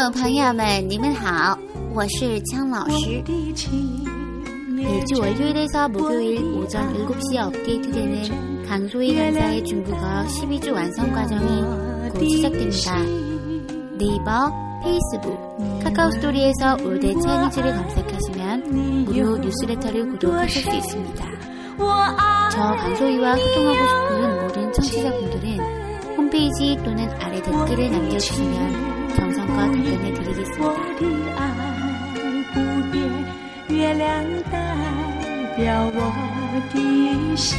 朋友们，你们好，我是姜老师。的情。 매주 월요일에서 목요일 오전 7시에 업데이트되는 강소희 강사의 중국어 12주 완성 과정이 곧 시작됩니다. 네이버, 페이스북, 카카오스토리에서 올드 차이니즈를 검색하시면 무료 뉴스레터를 구독하실 수 있습니다. 저 강소희와 소통하고 싶은 모든 청취자분들은 홈페이지 또는 아래 댓글을 남겨주시면 정성껏 답변해 我 드리겠습니다. 的爱不变，月亮代表我的心。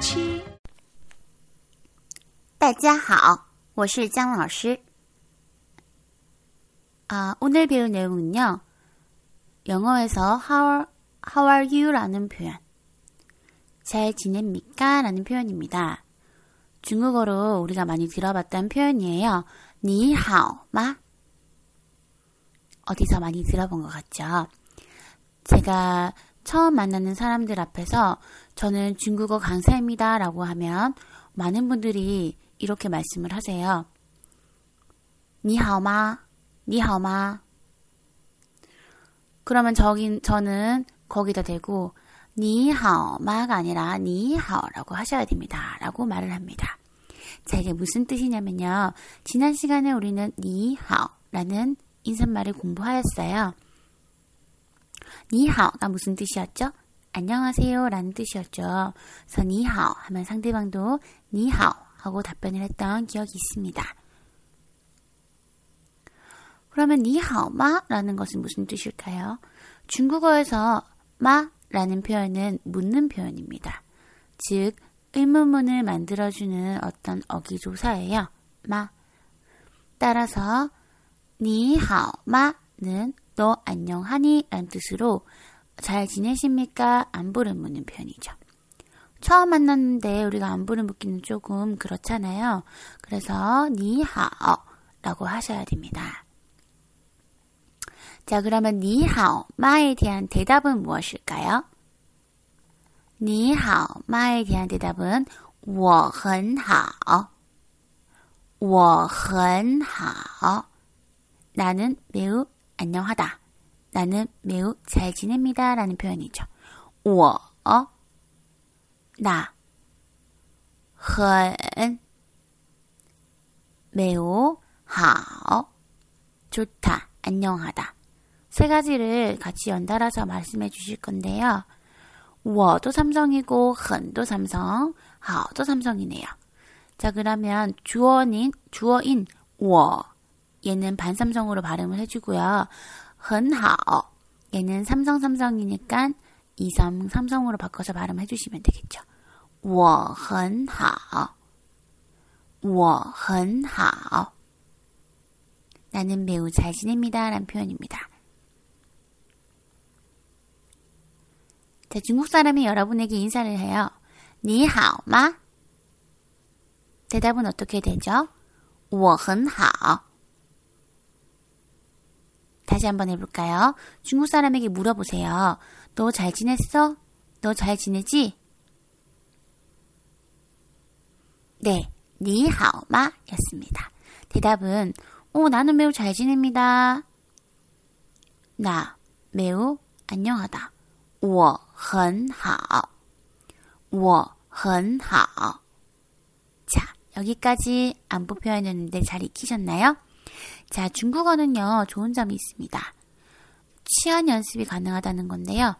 情大家好，我是姜老师. 아, 오늘 배울 내용은요. 영어에서 how, how are you라는 표현. 잘 지냅니까? 라는 표현입니다. 중국어로 우리가 많이 들어봤던 표현이에요. 니하오마? 어디서 많이 들어본 것 같죠? 제가 처음 만나는 사람들 앞에서 저는 중국어 강사입니다 라고 하면 많은 분들이 이렇게 말씀을 하세요. 니하오마? 니하오마? 그러면 저긴, 저는 거기다 대고 니하오마가 아니라 니하오라고 하셔야 됩니다. 라고 말을 합니다. 자, 이게 무슨 뜻이냐면요. 지난 시간에 우리는 니하오라는 인사말을 공부하였어요. 니하오가 무슨 뜻이었죠? 안녕하세요 라는 뜻이었죠. 그래서 니하오 하면 상대방도 니하오 하고 답변을 했던 기억이 있습니다. 그러면 니하오마 라는 것은 무슨 뜻일까요? 중국어에서 마 라는 표현은 묻는 표현입니다. 즉, 의문문을 만들어주는 어떤 어기조사예요. 마. 따라서 니하오마는 너 안녕하니? 라는 뜻으로 잘 지내십니까? 안부를 묻는 표현이죠. 처음 만났는데 우리가 안부를 묻기는 조금 그렇잖아요. 그래서 니하오 라고 하셔야 됩니다. 자, 그러면 니하오 마에 대한 대답은 무엇일까요? 니하오마에 대한 대답은 我很好.我很好. 나는 매우 안녕하다. 나는 매우 잘 지냅니다. 라는 표현이죠. 我, 나, 很, 매우, 好, 좋다, 안녕하다. 세 가지를 같이 연달아서 말씀해 주실 건데요. 我도 삼성이고, 很도 삼성, 好도 삼성이네요. 자, 그러면 주어인, 주어인, 我, 얘는 반삼성으로 발음을 해주고요. 很好 얘는 삼성 삼성이니까 이삼 삼성으로 바꿔서 발음해 주시면 되겠죠. 我很好我很好 나는 매우 잘 지냅니다. 라는 표현입니다. 자, 중국 사람이 여러분에게 인사를 해요. 你好吗? 대답은 어떻게 되죠? 我很好 다시 한번 해볼까요? 중국 사람에게 물어보세요. 너 잘 지냈어? 너 잘 지내지? 네, 니하오마 였습니다. 대답은, 오, 나는 매우 잘 지냅니다. 나, 매우 안녕하다. 我很好.我很好. 자, 여기까지 안부 표현이었는데 잘 익히셨나요? 자, 중국어는요, 좋은 점이 있습니다. 치안 연습이 가능하다는 건데요.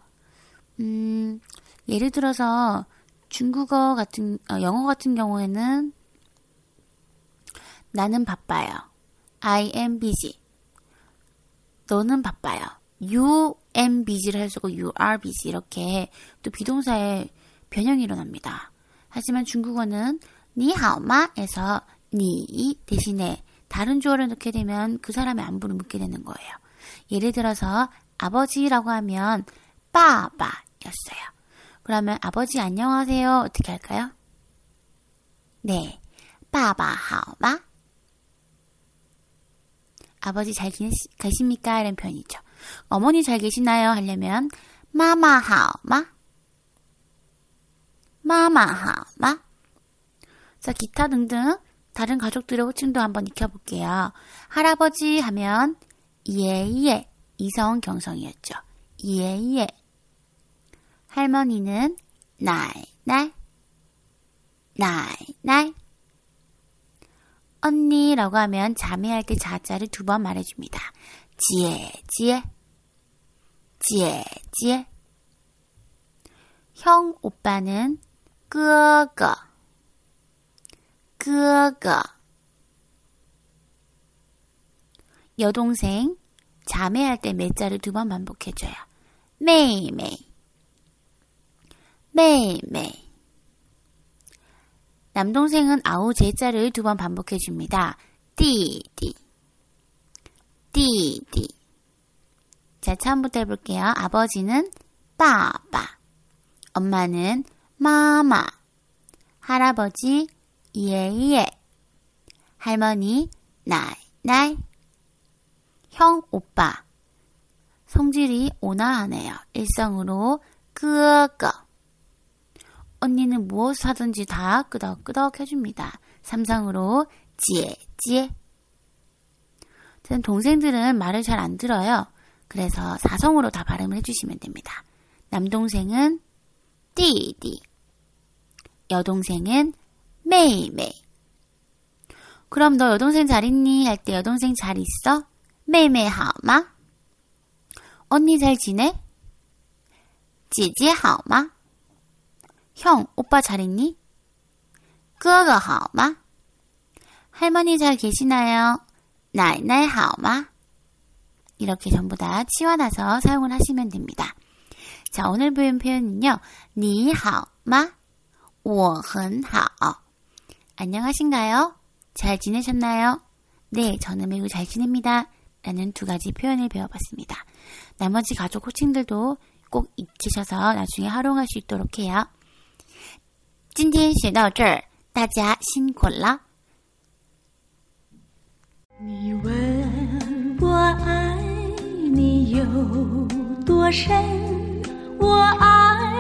음, 예를 들어서 중국어 같은, 어, 영어 같은 경우에는 나는 바빠요. I am busy. 너는 바빠요. Busy를 해주고 busy 이렇게 또 비동사의 변형이 일어납니다. 하지만 중국어는 니하오마에서 니 대신에 다른 주어를 넣게 되면 그 사람의 안부를 묻게 되는 거예요. 예를 들어서 아버지라고 하면 빠바였어요. 그러면 아버지 안녕하세요 어떻게 할까요? 네, 빠바 하마. 아버지 잘 계시, 계십니까? 이런 표현이죠. 어머니 잘 계시나요? 하려면 마마 하마. 마마 하마. 자, 기타 등등 다른 가족들의 호칭도 한번 익혀볼게요. 할아버지 하면 예예 이성 경성이었죠. 예예 할머니는 날날 날날 언니라고 하면 자매할 때 자자를 두 번 말해줍니다. 지에 지에? 형 오빠는 끄거. 끄거. 여동생 자매할 때 매자를 두 번 반복해줘요. 메이메이 메이메이 남동생은 아우 제자를 두 번 반복해줍니다. 띠띠 띠띠. 자 처음부터 해볼게요. 아버지는 빠빠. 엄마는 마마. 할아버지 예예. 할머니 날날 형 오빠. 성질이 온화하네요. 일성으로 끄꺼 언니는 무엇을 하든지 다 끄덕끄덕 해줍니다. 삼성으로 지혜지 혜 동생들은 말을 잘 안 들어요. 그래서 사성으로 다 발음을 해주시면 됩니다. 남동생은 띠띠 여동생은 메이메이 그럼 너 여동생 잘 있니? 할 때 여동생 잘 있어? 메이메이 하마? 언니 잘 지내? 지지 하마? 형, 오빠 잘 있니? 끄거 하마? 할머니 잘 계시나요? 날날 하마? 이렇게 전부 다 치환해서 사용을 하시면 됩니다. 자, 오늘 배운 표현은요. 니好마? 我很好. 안녕하신가요? 잘 지내셨나요? 네, 저는 매우 잘 지냅니다. 라는 두 가지 표현을 배워봤습니다. 나머지 가족 호칭들도 꼭 익히셔서 나중에 활용할 수 있도록 해요. 今天学到这儿，大家辛苦了。 你问我爱你有多深，我爱。